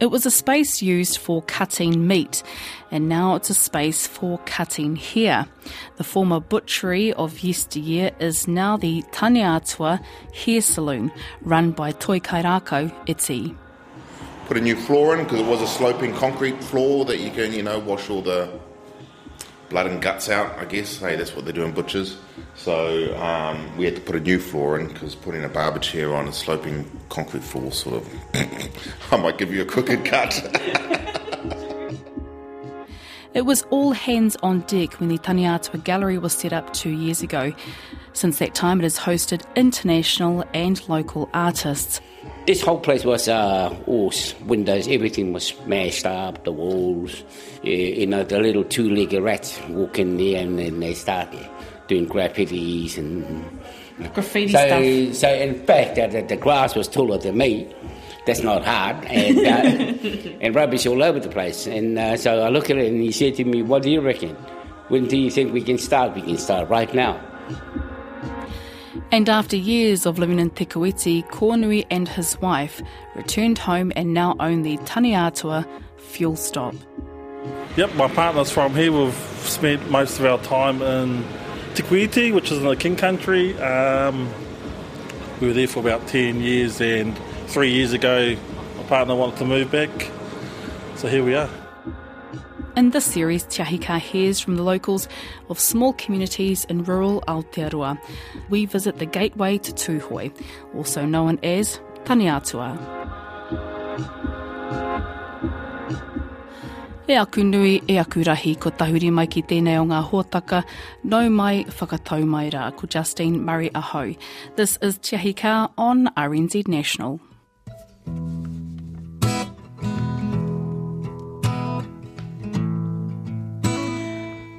It was a space used for cutting meat, and now it's a space for cutting hair. The former butchery of yesteryear is now the Taneatua Hair Saloon, run by Toi Kairako Iti. Put a new floor in because it was a sloping concrete floor that you can, you know, wash all the blood and guts out, I guess. Hey, that's what they do in butchers. So um, we had to put a new floor in because putting a barber chair on a sloping concrete floor sort of, I might give you a crooked cut. It was all hands on deck when the Taneatua Gallery was set up two years ago. Since that time, it has hosted international and local artists. This whole place was uh, all windows, everything was smashed up, the walls. You, know, the little two legged rats walk in there and then they start doing graffitis and. Graffiti so, stuff. So, in fact, the, the grass was taller than me. That's not hard. And, uh, and rubbish all over the place. And uh, so I look at it and he said to me, What do you reckon? When do you think we can start? We can start right now. And after years of living in Te Kuiti, Kornui and his wife returned home and now own the Taneatua fuel stop. Yep, my partner's from here. We've spent most of our time in Te Kuiti, which is in the King Country. Um, we were there for about 10 years, and three years ago, my partner wanted to move back. So here we are. In this series, Te Ahi Kaa hears from the locals of small communities in rural Aotearoa. We visit the gateway to Tūhoe, also known as Taneatua. E aku nui, e aku rahi, ko tahuri mai ki tēnei o ngā hōtaka, nau mai, whakatau mai rā, ko Justine Murray Aho. This is Te Ahi Kaa on RNZ National.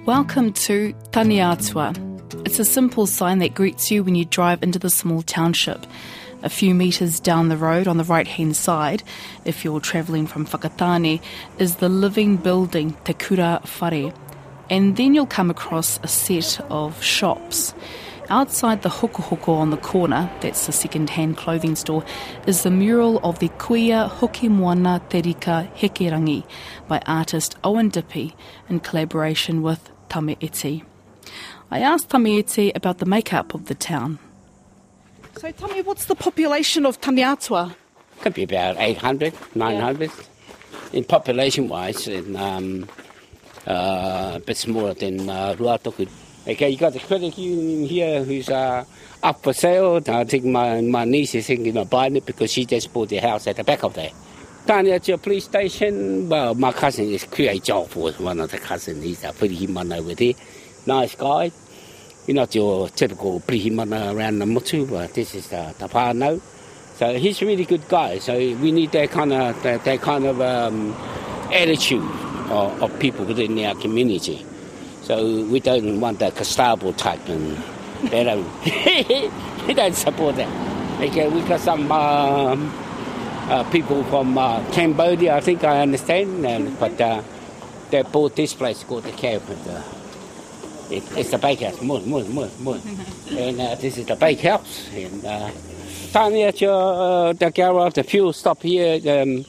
Welcome to Taneatua. It's a simple sign that greets you when you drive into the small township. A few metres down the road on the right hand side, if you're travelling from Whakatane, is the living building Te Kura Whare. And then you'll come across a set of shops. Outside the hoko hoko on the corner, that's the second hand clothing store, is the mural of the Kuia Hoki Terika Hekerangi by artist Owen Dippie in collaboration with Tame Iti. I asked Tame Iti about the makeup of the town. So tell me, what's the population of Taneatua? Could be about 800, 900 in population wise, and um, uh, a bit smaller than uh, Ruatoki. Okay, you got the credit union here who's uh, up for sale. I think my, my niece is thinking of buying it because she just bought the house at the back of there. Down at your police station, well, my cousin is Kuei Job was one of the cousins. He's a pretty man over there. Nice guy. You're not your typical prihimana around the mutu, but this is the, the whānau. So he's a really good guy. So we need that kind of that, that kind of um, attitude of, of people within our community. So we don't want that Gestapo type, and they don't they don't support that. Okay, we got some um, uh, people from uh, Cambodia, I think I understand, and, but uh, they bought this place called the Camp. Uh, it, it's the bakehouse, more, more, more, more. and uh, this is the bakehouse. And uh, down here at your, uh, the garage, the fuel stop here, um,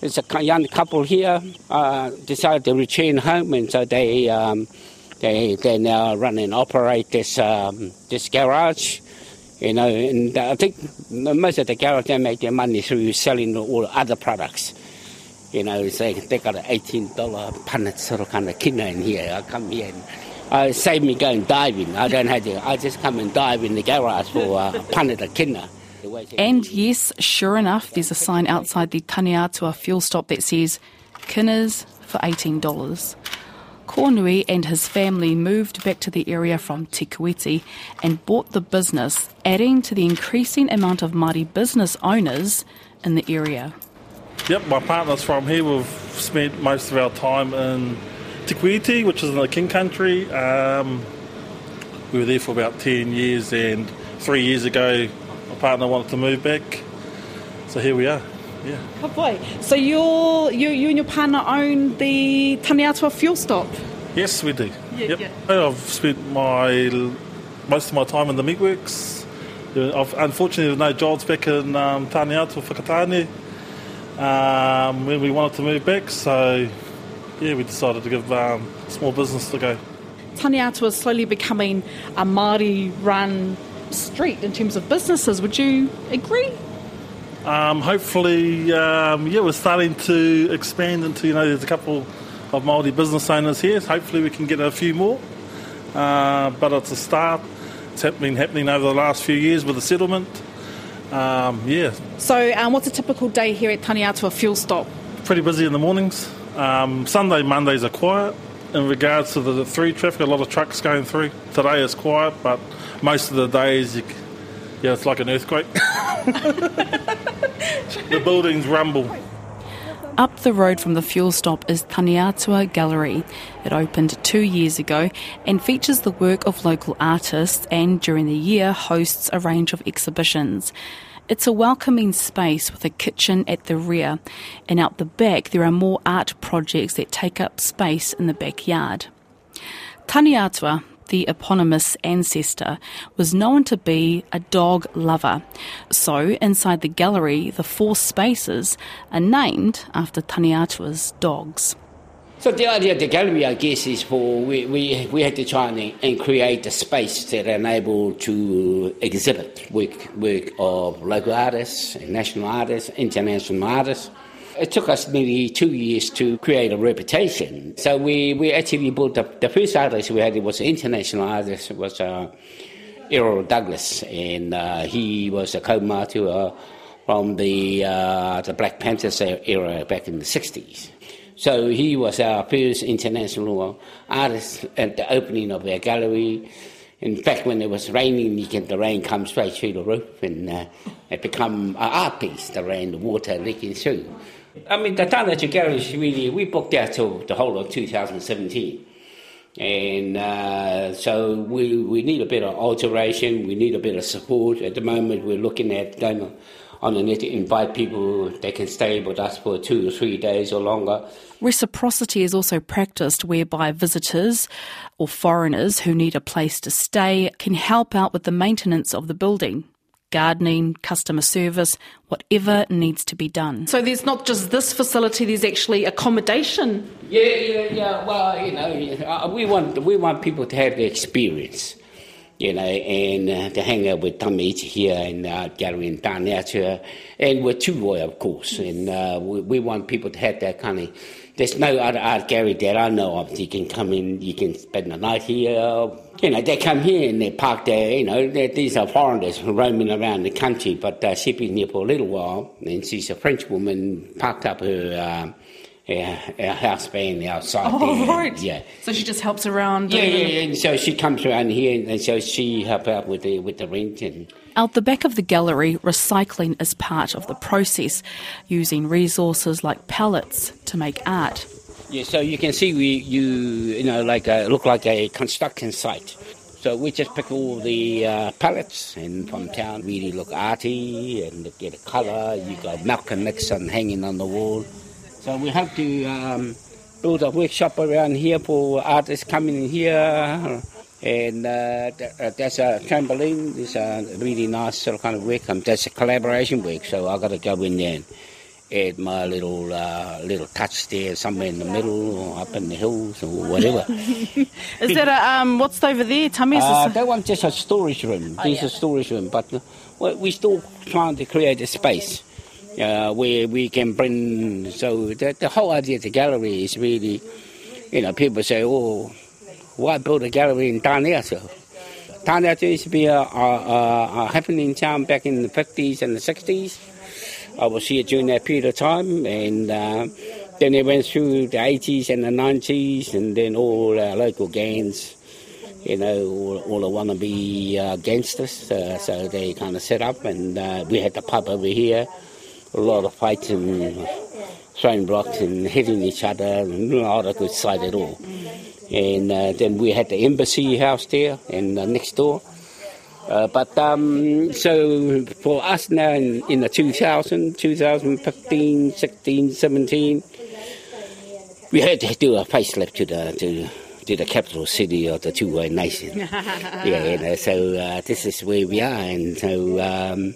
there's a young couple here uh, decided to return home, and so they um, they they now run and operate this um, this garage. You know, and I think most of the garage they make their money through selling all other products. You know, they got an eighteen dollar punnet sort of kind of kina in here. I come here and uh, save me going diving. I don't have to. I just come and dive in the garage for uh, a punnet a kina. And yes, sure enough, there's a sign outside the Taneatua fuel stop that says Kinners for $18. Kornui and his family moved back to the area from Te Kuiti and bought the business, adding to the increasing amount of Māori business owners in the area. Yep, my partner's from here. We've spent most of our time in Te Kuiti, which is in the King Country. Um, we were there for about 10 years, and three years ago, my partner wanted to move back. So here we are. Yeah. Oh boy. So you're, you, you and your partner own the Taneatua fuel stop? Yes, we do. Yeah, yep. yeah. I've spent my most of my time in the meatworks. I've, unfortunately, there's no jobs back in um, Taneatua, Whakatane. um, when we wanted to move back. So, yeah, we decided to give um, small business to go. Taneatua is slowly becoming a Māori run street in terms of businesses. Would you agree? Um, hopefully, um, yeah, we're starting to expand into, you know, there's a couple of Māori business owners here. Hopefully, we can get a few more. Uh, but it's a start. It's been happening over the last few years with the settlement. Um, yeah. So, um, what's a typical day here at Taneatua Fuel Stop? Pretty busy in the mornings. Um, Sunday, Mondays are quiet. In regards to the through traffic, a lot of trucks going through. Today is quiet, but most of the days, you, yeah, it's like an earthquake. the buildings rumble. Up the road from the fuel stop is Taneatua Gallery. It opened two years ago and features the work of local artists and during the year hosts a range of exhibitions. It's a welcoming space with a kitchen at the rear, and out the back there are more art projects that take up space in the backyard. Taneatua, the eponymous ancestor, was known to be a dog lover. So, inside the gallery, the four spaces are named after Taneatua's dogs. So the idea of the gallery, I guess, is for we, we, we had to try and, and create a space that enabled to exhibit work work of local artists, national artists, international artists. It took us nearly two years to create a reputation. So we, we actually brought the, the first artist we had it was an international artist. It was uh, Emory Douglas, and uh, he was a co-martyr from the uh, the Black Panthers era back in the 60s. So he was our first international artist at the opening of our gallery. In fact, when it was raining, you can, the rain come straight through the roof and uh, it become an art piece, the rain, the water leaking through. I mean, the Taneatua Gallery is really, we booked that till the whole of 2017. And uh, so we, we need a bit of alteration, we need a bit of support. At the moment, we're looking at going on the net to invite people, they can stay with us for two or three days or longer. Reciprocity is also practiced whereby visitors or foreigners who need a place to stay can help out with the maintenance of the building gardening, customer service, whatever needs to be done. So there's not just this facility, there's actually accommodation. Yeah, yeah, yeah. Well, you know, uh, we want we want people to have the experience, you know, and uh, to hang out with Tame Iti here in uh, Gallery in Taneatua, and with Tūhoe, of course. And uh, we, we want people to have that kind of there's no other art gallery that I know of. You can come in, you can spend the night here. You know, they come here and they park there. You know, these are foreigners roaming around the country, but uh, she's been here for a little while, and she's a French woman, parked up her. Uh, our, house van outside oh, there. right. Yeah. So she just helps around. Yeah, yeah, yeah. And so she comes around here, and so she help out with the with the rent and. Out the back of the gallery, recycling is part of the process, using resources like pallets to make art. Yeah, so you can see we you you know like a, look like a construction site. So we just pick all the uh, pallets and from town really look arty and get a colour. You got Malcolm Nixon hanging on the wall. So we have to um, build a workshop around here for artists coming in here and uh, uh, that's a trampoline. It's a really nice sort of kind of work. Um, that's a collaboration work, so I got to go in there and add my little uh, little touch there, somewhere in the middle, or up in the hills, or whatever. is that a um, what's over there? Tell me. Uh, that one's just a storage room. Oh, this yeah. a storage room, but uh, we're still trying to create a space. Uh, where we can bring so the, the whole idea of the gallery is really you know people say oh why build a gallery in Taneatua? Taneatua used to be a, a, a, happening town back in the 50s and the 60s. I was here during that period of time, and uh, then it went through the 80s and the 90s, and then all our local gangs, you know, all, all the wannabe uh, gangsters, uh, so they kind of set up, and uh, we had the pub over here, a lot of fights and throwing rocks and hitting each other, not a good sight at all. And uh, then we had the embassy house there and uh, next door. Uh, but um, so for us now in, in the 2000, 2015, 16, 17, we had to do a facelift to the to, to the capital city of the Tūhoe nation. yeah, you know, so uh, this is where we are, and so um,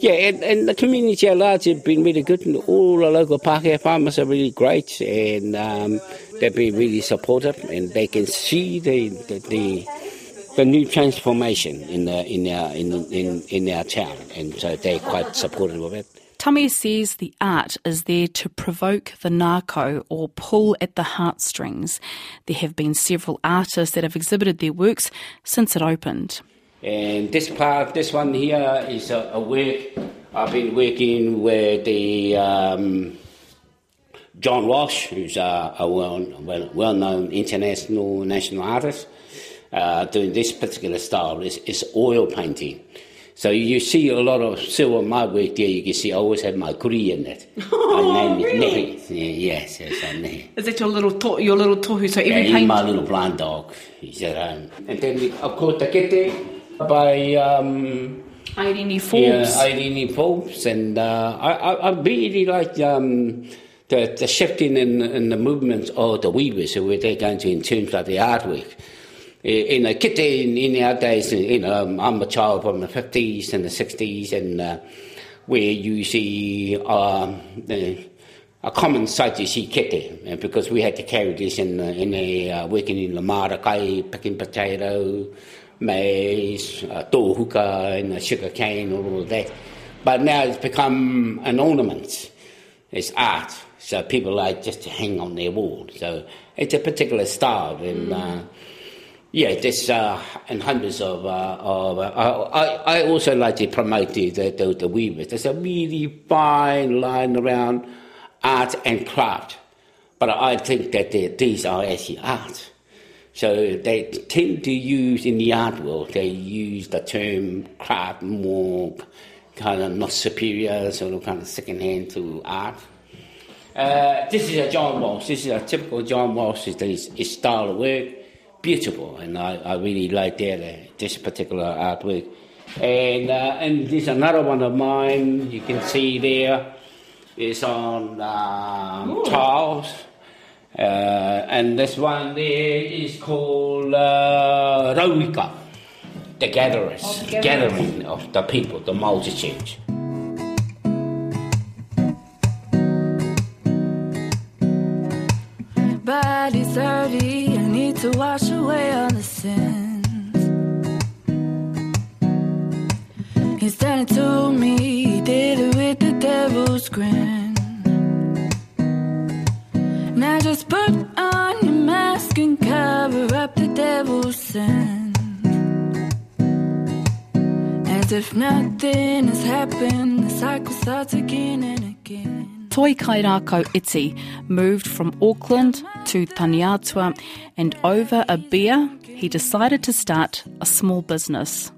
Yeah, and, and the community at large have been really good. And all the local Pākehā farmers are really great, and um, they've been really supportive, and they can see the the, the, the new transformation in the, in our in, in in our town, and so they're quite supportive of it. Tame says the art is there to provoke the ngākau or pull at the heartstrings. There have been several artists that have exhibited their works since it opened. And this part, this one here is a, a work I've been working with the um, John Walsh, who's a, a well, well, well-known international national artist, uh, doing this particular style. is is oil painting. So you see a lot of silver my work there. You can see I always have my kuri in it. Oh, my name really? is Nehi. Yeah, yes, yes, Nehi. Is that your little to- your little tohu? So Yeah, every he's paint. my little blind dog. He's at home. And then, of course, the kete by um, Irene Forbes. yeah, Irene Forbes. And uh, I, I, I really like um, the, the shifting in, in the movements of the weavers, so where they're going to in terms of the artwork. In the kite in, in our days, you know, I'm a child from the 50s and the 60s, and uh, where you see um, the, a common sight you see kete, uh, because we had to carry this in, uh, in a, uh, working in the marakai, picking potato, maize, uh, tohuka, and uh, sugar cane, all of that. But now it's become an ornament. It's art, so people like just to hang on their wall. So it's a particular style, and uh, yeah, there's uh, and hundreds of. Uh, of uh, I, I also like to promote the the, the, the weavers. There's a really fine line around art and craft, but I think that these are actually art. So they tend to use in the art world. They use the term craft more kind of not superior, sort of kind of second hand to art. Uh, this is a John Walsh. This is a typical John Walsh. His, his style of work, beautiful, and I, I really like that uh, this particular artwork. And uh, and there's another one of mine. You can see there. It's on um, tiles. Uh, and this one there is called uh, Rauika, the gatherers, the gatherers. gathering of the people, the multitude. Nothing has happened, the cycle starts again and again. Toi Kairako Iti moved from Auckland to Taneatua, and over a beer, he decided to start a small business.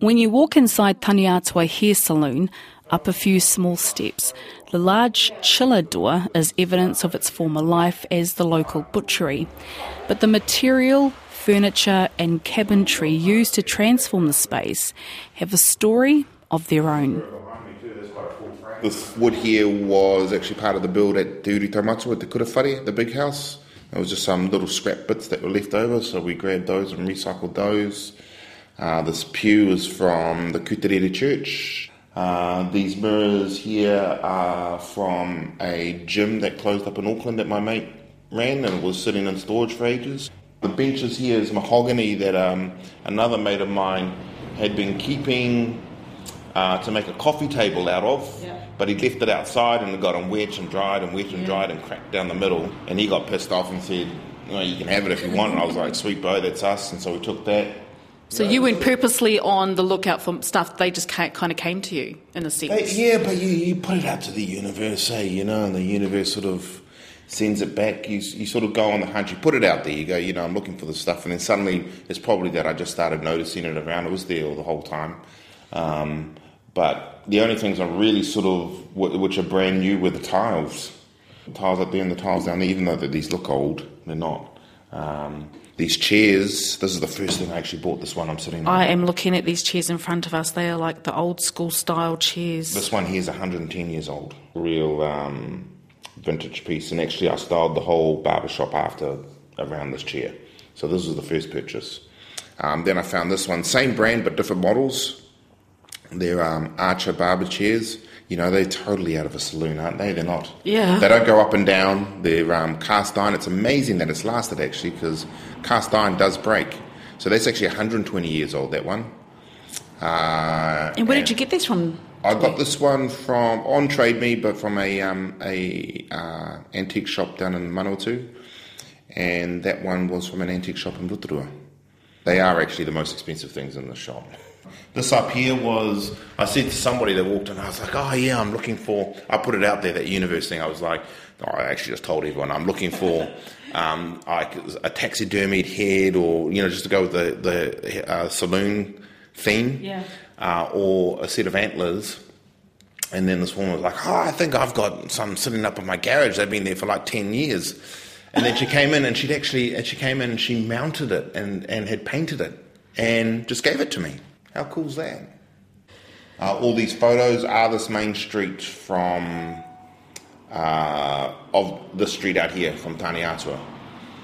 When you walk inside Taneatua Hair Saloon, up a few small steps, the large chiller door is evidence of its former life as the local butchery. But the material, furniture, and cabinetry used to transform the space have a story of their own. This wood here was actually part of the build at Te Uri Taumatua at the Kura Whare, the big house. It was just some little scrap bits that were left over, so we grabbed those and recycled those. Uh, this pew is from the Kutarere Church. Uh, these mirrors here are from a gym that closed up in Auckland that my mate ran and was sitting in storage for ages. The benches here is mahogany that um, another mate of mine had been keeping uh, to make a coffee table out of. Yeah. But he left it outside and it got on wet and dried and wet and dried and cracked down the middle. And he got pissed off and said, well, you can have it if you want. And I was like, sweet boy, that's us. And so we took that. So you weren't purposely on the lookout for stuff; they just kind of came to you in a sense. But yeah, but you, you put it out to the universe, eh, you know, and the universe sort of sends it back. You, you sort of go on the hunt, you put it out there, you go, you know, I'm looking for this stuff. And then suddenly it's probably that I just started noticing it around. It was there all the whole time. Um, but the only things I really sort of, which are brand new, were the tiles. The tiles up there and the tiles down there, even though that these look old, they're not. Um, these chairs, this is the first thing I actually bought, this one I'm sitting on. I am looking at these chairs in front of us. They are like the old school style chairs. This one here is 110 years old. Real um, vintage piece. And actually, I styled the whole barbershop after around this chair. So this was the first purchase. Um, then I found this one, same brand but different models. They're um, Archer barber chairs. You know, they're totally out of a saloon, aren't they? They're not. Yeah. They don't go up and down. They're um, cast iron. It's amazing that it's lasted actually, because cast iron does break. So that's actually 120 years old. That one. Uh, And where did you get this from? I got this one from on Trade Me, but from a um, a uh, antique shop down in Manawatu, and that one was from an antique shop in Rotorua. They are actually the most expensive things in the shop. This up here was I said to somebody that walked in, I was like, oh yeah, I'm looking for. I put it out there that universe thing. I was like, oh, I actually just told everyone I'm looking for. Um, like a taxidermied head, or you know, just to go with the the uh, saloon theme Yeah. Uh, or a set of antlers. And then this woman was like, "Oh, I think I've got some sitting up in my garage. They've been there for like ten years." And then she came in and she'd actually, and she came in and she mounted it and, and had painted it and just gave it to me. How cool's that? Uh, all these photos are this main street from uh, of the street out here from Taneatua.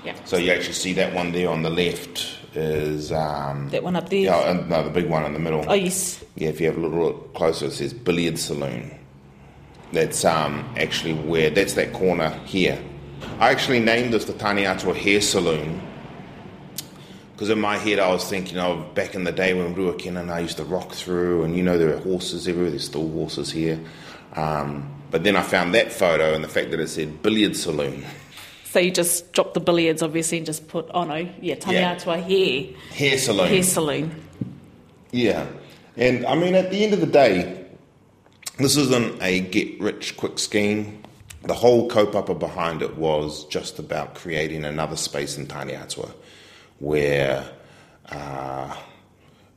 Yeah. So you actually see that one there on the left is um, That one up there? Yeah, no, the big one in the middle. Oh, yes. Yeah, if you have a little look closer, it says Billiard Saloon. That's um, actually where, that's that corner here. I actually named this the Taneatua Hair Saloon because in my head I was thinking of back in the day when Ruakin and I used to rock through, and you know, there are horses everywhere, there's still horses here. Um, but then I found that photo and the fact that it said Billiard Saloon. So you just drop the billiards, obviously, and just put, oh no, yeah, Yeah. Taneatua hair, Hair Saloon. hair saloon. Yeah. And I mean, at the end of the day, this isn't a get rich quick scheme. The whole kaupapa behind it was just about creating another space in Taneatua where uh,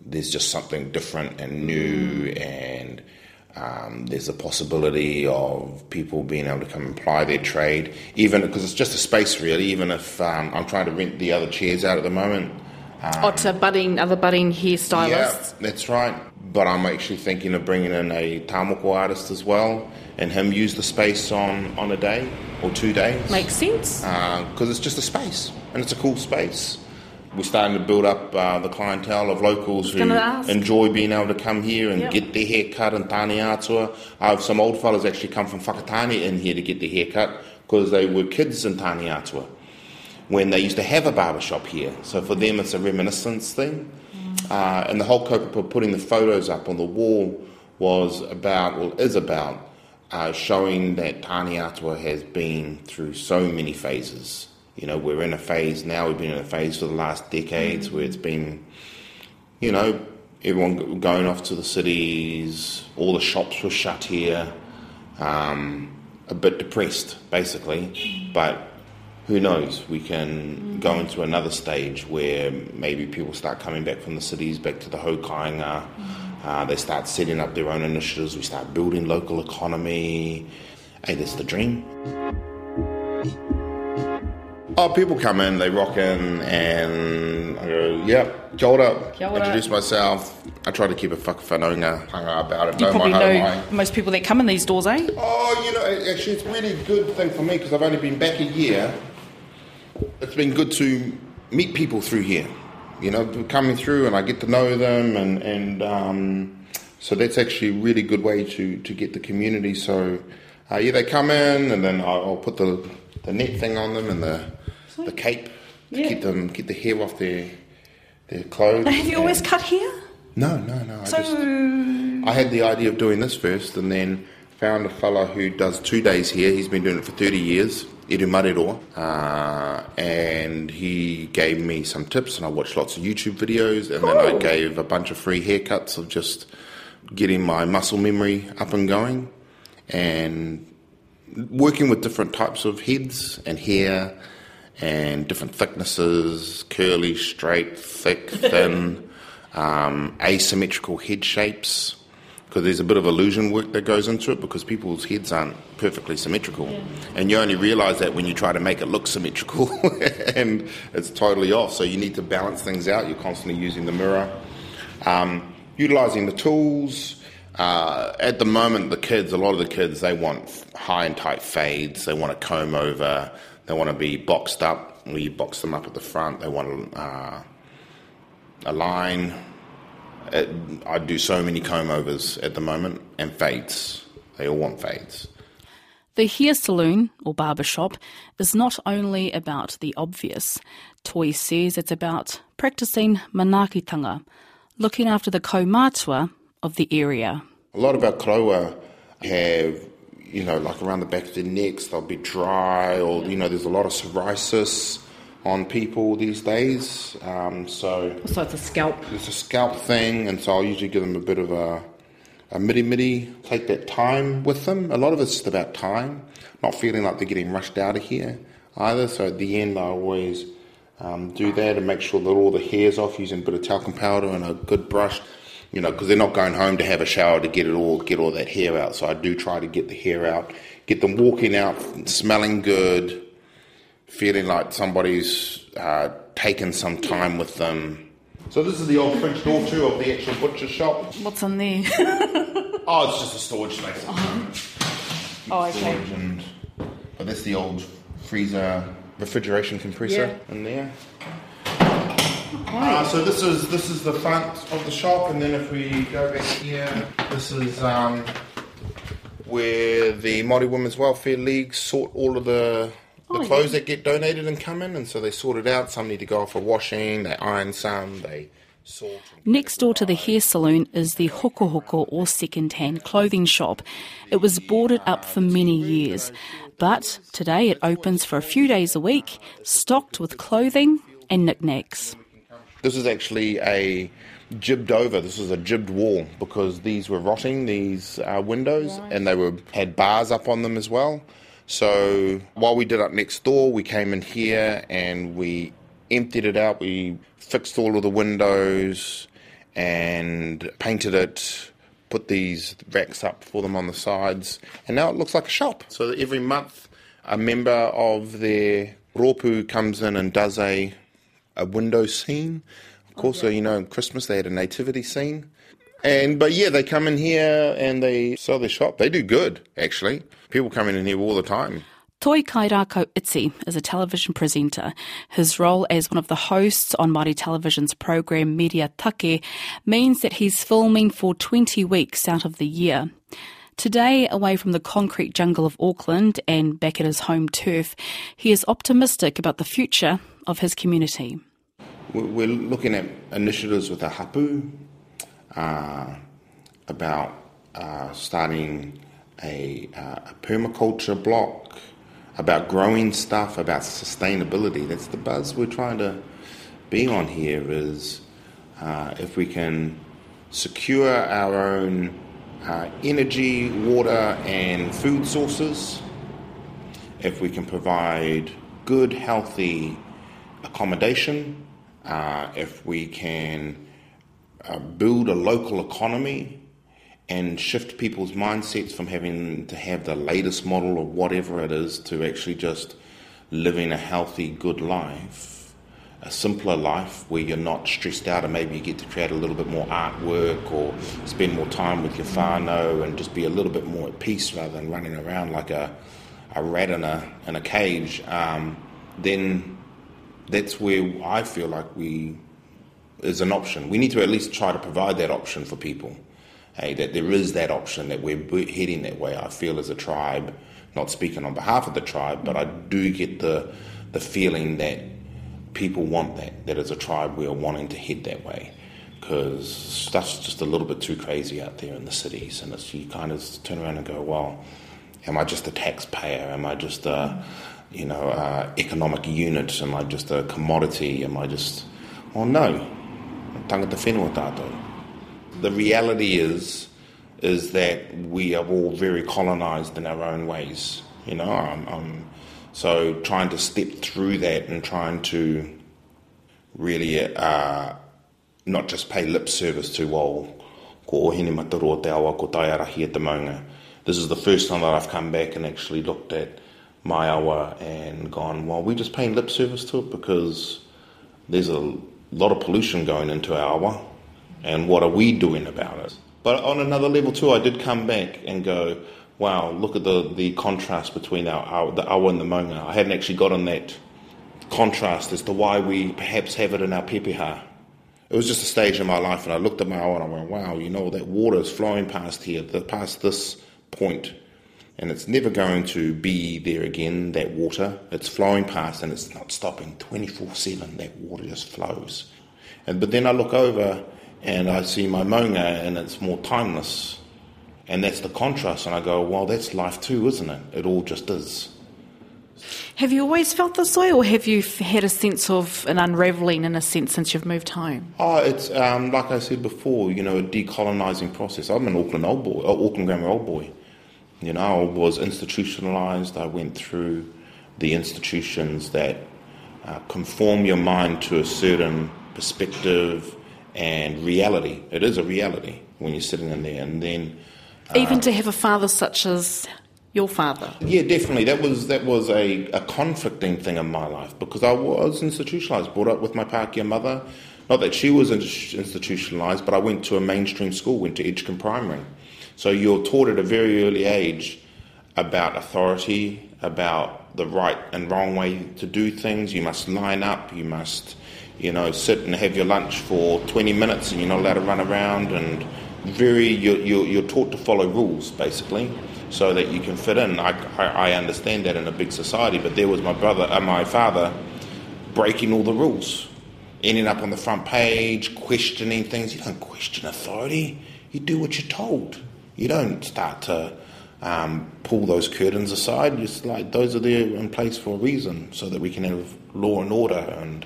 there's just something different and new, and um, there's a possibility of people being able to come and ply their trade, even because it's just a space, really. Even if um, I'm trying to rent the other chairs out at the moment, oh, to budding, other budding hairstylists. yeah, that's right. But I'm actually thinking of bringing in a tamoko artist as well, and him use the space on, on a day or two days. Makes sense. Because it's just a space, and it's a cool space. We're starting to build up uh, the clientele of locals who enjoy being able to come here and Yep. get their hair cut in Taneatua. I have some old fellas actually come from Whakatane in here to get their hair cut because they were kids in Taneatua when they used to have a barber shop here. So for them, it's a reminiscence thing. Uh, and the whole kaupapa putting the photos up on the wall was about, well, is about uh, showing that Taneatua has been through so many phases. You know, we're in a phase now, we've been in a phase for the last decades where it's been, you know, everyone going off to the cities, all the shops were shut here, um, a bit depressed, basically. But who knows? We can go into another stage where maybe people start coming back from the cities back to the hokainga. Uh, they start setting up their own initiatives. We start building local economy. Hey, that's the dream. Oh, people come in, they rock in, and I go, yep, kia ora. Kia ora. Introduce myself. I try to keep a fuck whakawhanaunga hanga about it. You Know probably my know most people that come in these doors, eh? Oh, you know, actually, it's a really good thing for me because I've only been back a year. It's been good to meet people through here. You know, coming through and I get to know them, and and um, so that's actually a really good way to to get the community. So, uh, yeah, they come in, and then I'll, I'll put the the net thing on them and the the cape to Yeah. keep them get the hair off their their clothes. Have you always cut hair? No, no, no. I So, just, I had the idea of doing this first and then found a fella who does two days here. He's been doing it for 30 years, Eru Marero. Uh, and he gave me some tips and I watched lots of YouTube videos and then I gave a bunch of free haircuts of just getting my muscle memory up and going and working with different types of heads and hair and different thicknesses curly, straight, thick, thin, um, asymmetrical head shapes. Because there's a bit of illusion work that goes into it because people's heads aren't perfectly symmetrical. And you only realize that when you try to make it look symmetrical and it's totally off. So you need to balance things out. You're constantly using the mirror. Um, utilizing the tools. Uh, at the moment, the kids, a lot of the kids, they want high and tight fades. They want a comb over. They want to be boxed up. We box them up at the front. They want uh, a line, it, I do so many comb overs at the moment and fades. They all want fades. The hair salon, or barber shop, is not only about the obvious. Toi says it's about practicing manakitanga, looking after the kaumatua of the area. A lot of our karawa have, you know, like around the back of their necks, they'll be dry, or, you know, there's a lot of psoriasis on people these days. Um, so So it's a scalp. it's a scalp thing, and so I'll usually give them a bit of a, a mirimiri, take that time with them. A lot of it's just about time, not feeling like they're getting rushed out of here either. So at the end, I always um, do that and make sure that all the hair's off using a bit of talcum powder and a good brush. You know, because they're not going home to have a shower to get it all, get all that hair out. So I do try to get the hair out, get them walking out, smelling good, feeling like somebody's uh, taken some time with them. So this is the old French door too of the actual butcher shop. What's in there? Oh, it's just a storage space. Oh, okay. Storage and, but that's the old freezer refrigeration compressor in there. Uh, so this is this is the front of the shop, and then if we go back here, this is um, where the Māori Women's Welfare League sort all of the the Oh, clothes that get donated and come in, and so they sort it out. Some need to go off for washing. They iron some. They sort. Next door to the hair salon is the hoko hoko or second-hand clothing shop. It was boarded up for many years, but today it opens for a few days a week, stocked with clothing and knickknacks. This is actually a jibbed over. This is a jibbed wall because these were rotting. These uh, windows and they were had bars up on them as well. So while we did up next door, we came in here and we emptied it out. We fixed all of the windows and painted it. Put these racks up for them on the sides, and now it looks like a shop. So every month, a member of their ropu comes in and does a a window scene. Of course, so, you know, Christmas they had a nativity scene. And but yeah, they come in here and they sell their shop. They do good, actually. People come in here all the time. Toi Kairako Iti is a television presenter. His role as one of the hosts on Māori Television's program Media Take means that he's filming for 20 weeks out of the year. Today, away from the concrete jungle of Auckland and back at his home turf, he is optimistic about the future of his community. We- We're looking at initiatives with a hapu uh, about uh, starting a, uh, a permaculture block, about growing stuff, about sustainability. That's the buzz we're trying to be on here. Is uh, if we can secure our own uh, energy, water, and food sources, if we can provide good, healthy accommodation, uh, if we can uh, build a local economy and shift people's mindsets from having to have the latest model of whatever it is to actually just living a healthy, good life, a simpler life where you're not stressed out and maybe you get to create a little bit more artwork or spend more time with your whānau and just be a little bit more at peace rather than running around like a, a rat in a, in a cage, um, then that's where I feel like we is an option. We need to at least try to provide that option for people. Hey, that there is that option that we're heading that way. I feel as a tribe, not speaking on behalf of the tribe, but I do get the the feeling that people want that. That as a tribe, we are wanting to head that way because stuff's just a little bit too crazy out there in the cities, and you kind of turn around and go, well, am I just a taxpayer? Am I just a you know uh, economic unit? Am I just a commodity? Am I just well, no. Tangata whenua tātou the reality is is that we are all very colonized in our own ways. You know, um, um, so trying to step through that and trying to really uh, not just pay lip service to well, ko ohine mataro te awa ko tai arahi maunga. This is the first time that I've come back and actually looked at my awa and gone, well, we're just paying lip service to it because there's a lot of pollution going into our awa and what are we doing about it? But on another level too, I did come back and go, wow, look at the, the contrast between our, our the awa and the maunga. I hadn't actually got on that contrast as to why we perhaps have it in our pepeha. it was just a stage in my life, and I looked at my own and I went, wow, you know, that water is flowing past here, past this point, and it's never going to be there again, that water. It's flowing past and it's not stopping 24 7. That water just flows. And, but then I look over and I see my maunga and it's more timeless. And that's the contrast. And I go, well, that's life too, isn't it? It all just is. Have you always felt this way, or have you had a sense of an unravelling in a sense since you've moved home? Oh, it's um, like I said before, you know, a decolonising process. I'm an Auckland old boy, uh, Auckland grammar old boy. You know, I was institutionalised. I went through the institutions that uh, conform your mind to a certain perspective and reality. It is a reality when you're sitting in there, and then uh, even to have a father such as your father. Yeah, definitely. That was that was a, a conflicting thing in my life because I was institutionalized, brought up with my Pākehā mother. Not that she was institutionalized, but I went to a mainstream school, went to Edgecumbe Primary. So you're taught at a very early age about authority, about the right and wrong way to do things. You must line up. You must, you know, sit and have your lunch for 20 minutes, and you're not allowed to run around. And very, you're, you're, you're taught to follow rules, basically so that you can fit in. I, I, I understand that in a big society, but there was my brother, uh, my father, breaking all the rules, ending up on the front page, questioning things. You don't question authority. You do what you're told. You don't start to um, pull those curtains aside. Just like those are there in place for a reason, so that we can have law and order. And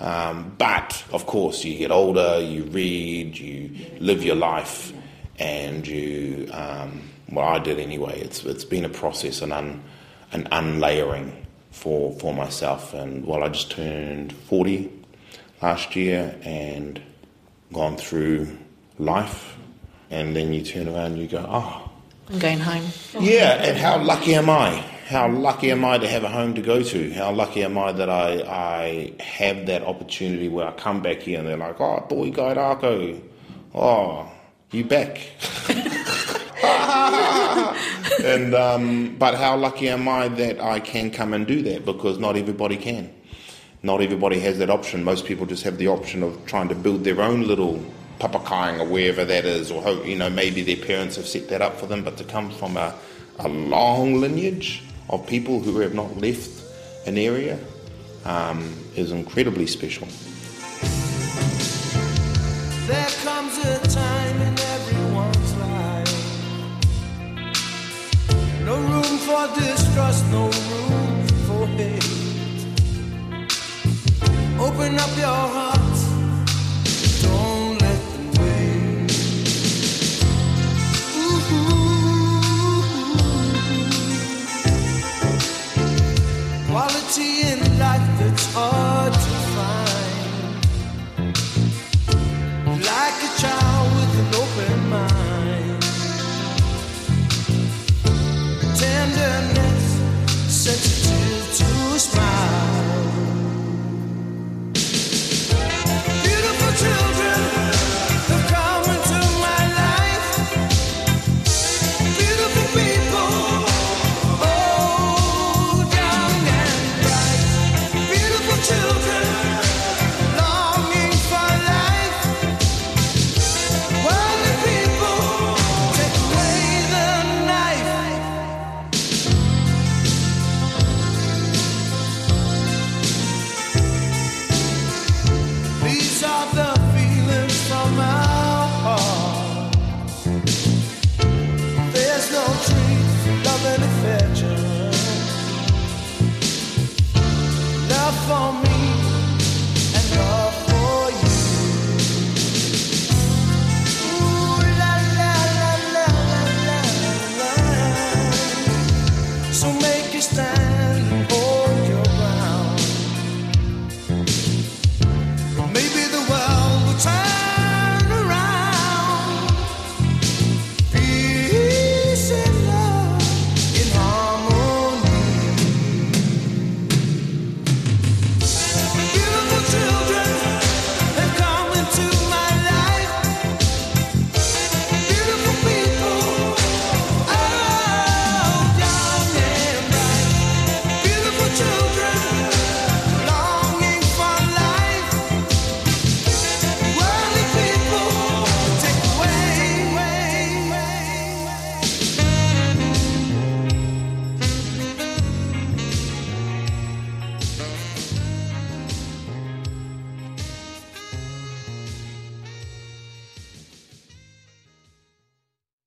um, but of course, you get older, you read, you live your life, and you. Um, well, I did anyway. It's it's been a process, an un, an unlayering for for myself. And well, I just turned forty last year and gone through life, and then you turn around and you go, oh, I'm going home. Yeah, and how lucky am I? How lucky am I to have a home to go to? How lucky am I that I I have that opportunity where I come back here and they're like, oh, boy, guy Arco, oh, you back. and um, but how lucky am I that I can come and do that because not everybody can. Not everybody has that option. Most people just have the option of trying to build their own little papakaing or wherever that is, or you know maybe their parents have set that up for them. But to come from a, a long lineage of people who have not left an area um, is incredibly special. There comes a time in everyone's no room for distrust, no room for hate. Open up your Quality in life that's hard to stand.